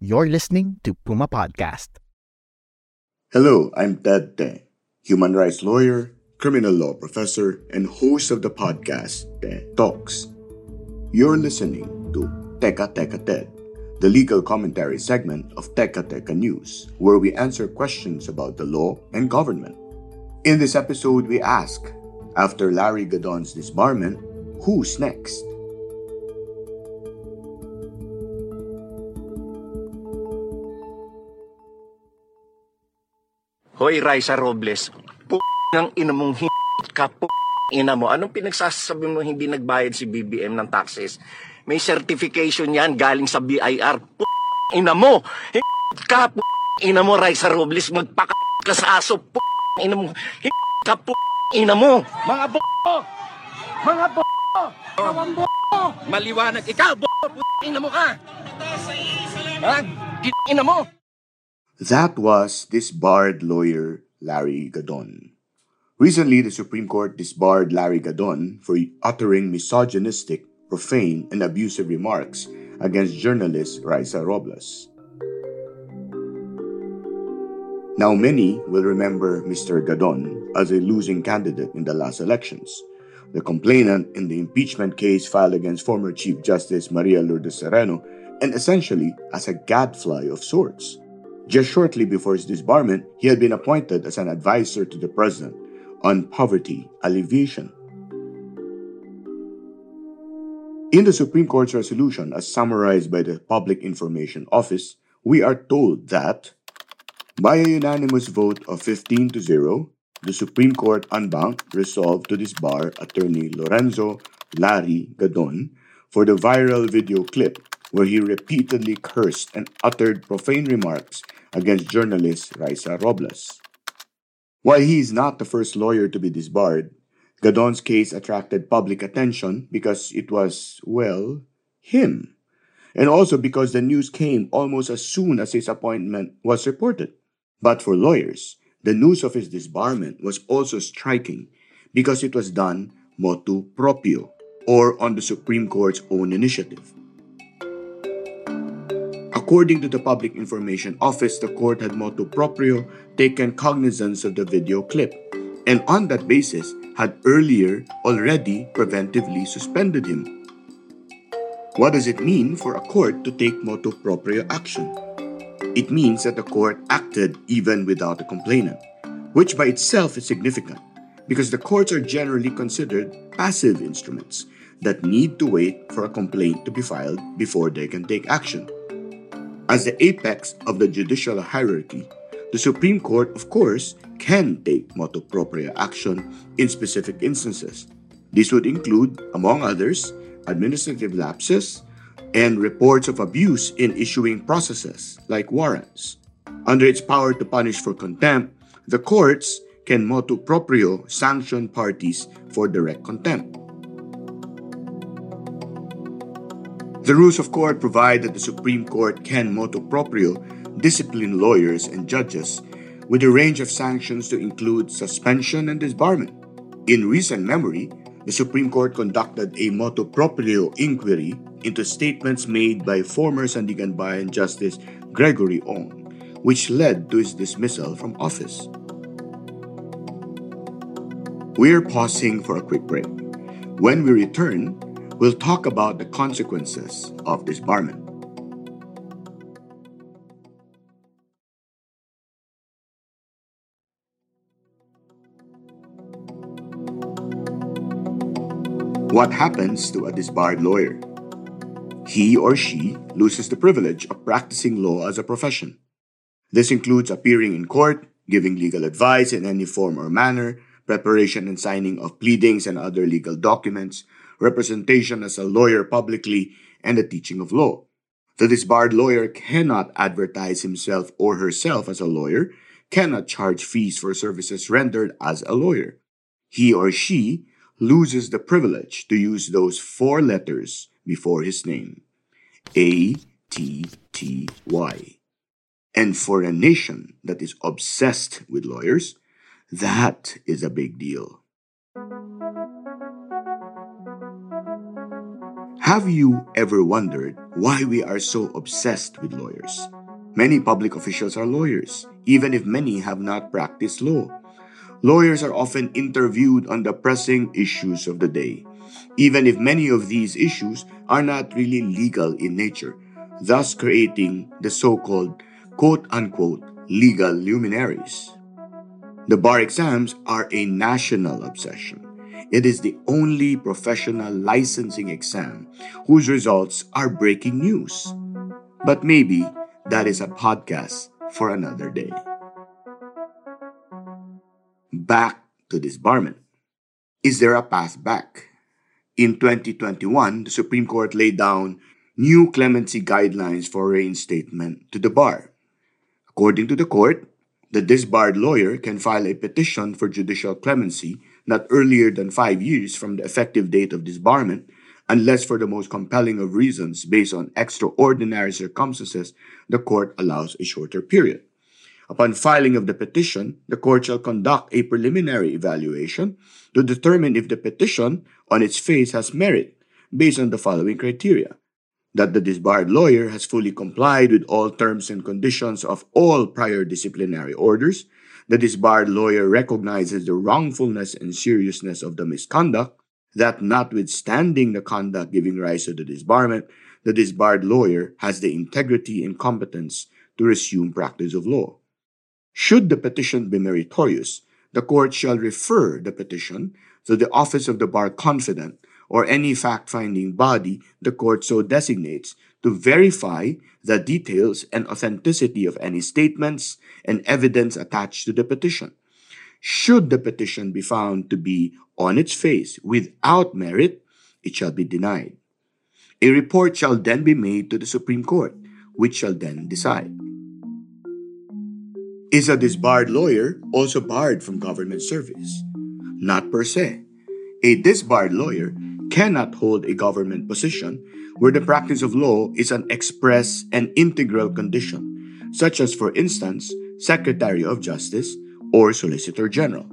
You're listening to Puma Podcast. Hello, I'm Ted Te, human rights lawyer, criminal law professor, and host of the podcast Te Talks. You're listening to Teka Teka Ted, the legal commentary segment of Teka Teka News, where we answer questions about the law and government. In this episode, we ask after Larry Gadon's disbarment, who's next? Hoy, Raisa Robles, p*** ng ina mong h*** ka, p*** ina mo. Anong pinagsasabi mo hindi nagbayad si BBM ng taxes? May certification yan galing sa BIR. P*** ina mo, h*** ka, p*** ina mo, Raisa Robles, magpaka ka sa aso, p*** ina mo, h*** ka, p*** ina mo. Mga b***, mga b***, kawang b***, maliwanag, ikaw, b***, p*** ina mo ka. Ha? Ina mo. That was disbarred lawyer Larry Gadon. Recently, the Supreme Court disbarred Larry Gadon for uttering misogynistic, profane, and abusive remarks against journalist Raissa Robles. Now, many will remember Mr. Gadon as a losing candidate in the last elections. The complainant in the impeachment case filed against former Chief Justice Maria Lourdes Sereno, and essentially as a gadfly of sorts. Just shortly before his disbarment, he had been appointed as an advisor to the president on poverty alleviation. In the Supreme Court's resolution, as summarized by the Public Information Office, we are told that by a unanimous vote of 15 to 0, the Supreme Court en resolved to disbar attorney Lorenzo Larry Gadon for the viral video clip where he repeatedly cursed and uttered profane remarks against journalist Raissa Robles. While he is not the first lawyer to be disbarred, Gadon's case attracted public attention because it was, well, him. And also because the news came almost as soon as his appointment was reported. But for lawyers, the news of his disbarment was also striking because it was done motu proprio, or on the Supreme Court's own initiative. According to the Public Information Office, the court had motu proprio taken cognizance of the video clip, and on that basis had earlier already preventively suspended him. What does it mean for a court to take motu proprio action? It means that the court acted even without a complainant, which by itself is significant because the courts are generally considered passive instruments that need to wait for a complaint to be filed before they can take action. As the apex of the judicial hierarchy, the Supreme Court, of course, can take motu proprio action in specific instances. This would include, among others, administrative lapses and reports of abuse in issuing processes, like warrants. Under its power to punish for contempt, the courts can motu proprio sanction parties for direct contempt. The rules of court provide that the Supreme Court can motu proprio discipline lawyers and judges with a range of sanctions to include suspension and disbarment. In recent memory, the Supreme Court conducted a motu proprio inquiry into statements made by former Sandiganbayan Justice Gregory Ong, which led to his dismissal from office. We're pausing for a quick break. When we return, we'll talk about the consequences of disbarment. What happens to a disbarred lawyer? He or she loses the privilege of practicing law as a profession. This includes appearing in court, giving legal advice in any form or manner, preparation and signing of pleadings and other legal documents, representation as a lawyer publicly, and the teaching of law. The disbarred lawyer cannot advertise himself or herself as a lawyer, cannot charge fees for services rendered as a lawyer. He or she loses the privilege to use those four letters before his name A T T Y. And for a nation that is obsessed with lawyers, that is a big deal. Have you ever wondered why we are so obsessed with lawyers? Many public officials are lawyers, even if many have not practiced law. Lawyers are often interviewed on the pressing issues of the day, even if many of these issues are not really legal in nature, thus creating the so called quote unquote legal luminaries. The bar exams are a national obsession. It is the only professional licensing exam whose results are breaking news. But maybe that is a podcast for another day. Back to this disbarment. Is there a path back? In 2021, the Supreme Court laid down new clemency guidelines for reinstatement to the bar. According to the court, the disbarred lawyer can file a petition for judicial clemency not earlier than five years from the effective date of disbarment, unless for the most compelling of reasons based on extraordinary circumstances, the court allows a shorter period. Upon filing of the petition, the court shall conduct a preliminary evaluation to determine if the petition on its face has merit based on the following criteria that the disbarred lawyer has fully complied with all terms and conditions of all prior disciplinary orders, the disbarred lawyer recognizes the wrongfulness and seriousness of the misconduct, that notwithstanding the conduct giving rise to the disbarment, the disbarred lawyer has the integrity and competence to resume practice of law. Should the petition be meritorious, the court shall refer the petition to the office of the bar confidant or any fact finding body the court so designates to verify the details and authenticity of any statements and evidence attached to the petition. Should the petition be found to be on its face without merit, it shall be denied. A report shall then be made to the Supreme Court, which shall then decide. Is a disbarred lawyer also barred from government service? Not per se. A disbarred lawyer cannot hold a government position where the practice of law is an express and integral condition, such as, for instance, Secretary of Justice or Solicitor General.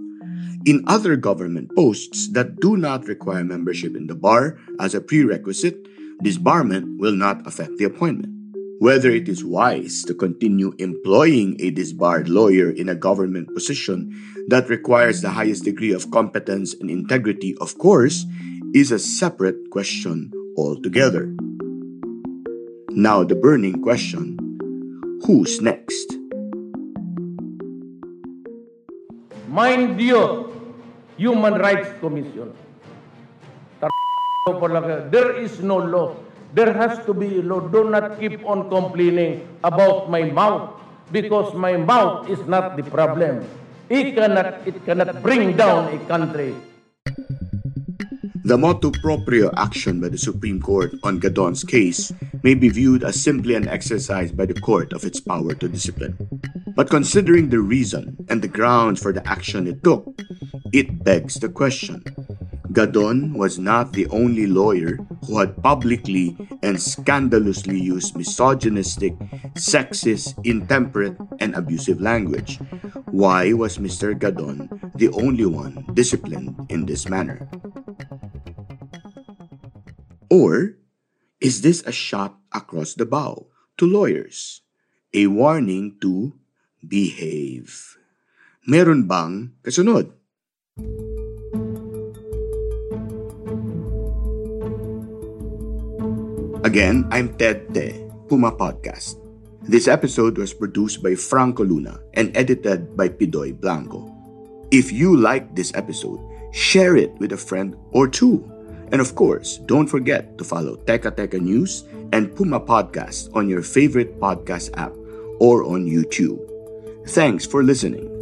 In other government posts that do not require membership in the bar as a prerequisite, disbarment will not affect the appointment. Whether it is wise to continue employing a disbarred lawyer in a government position that requires the highest degree of competence and integrity, of course, is a separate question altogether. Now, the burning question who's next? Mind you, Human Rights Commission. There is no law. There has to be a law. Do not keep on complaining about my mouth because my mouth is not the problem. It cannot, it cannot bring down a country. The motu proprio action by the Supreme Court on Gadon's case may be viewed as simply an exercise by the court of its power to discipline. But considering the reason and the grounds for the action it took, it begs the question. Gadon was not the only lawyer who had publicly and scandalously used misogynistic, sexist, intemperate, and abusive language. Why was Mr. Gadon the only one disciplined in this manner? Or is this a shot across the bow to lawyers? A warning to behave. Meron bang kasunod? Again, I'm Ted Te, Puma Podcast. This episode was produced by Franco Luna and edited by Pidoy Blanco. If you like this episode, share it with a friend or two. And of course, don't forget to follow Teka Teka News and Puma Podcast on your favorite podcast app or on YouTube. Thanks for listening.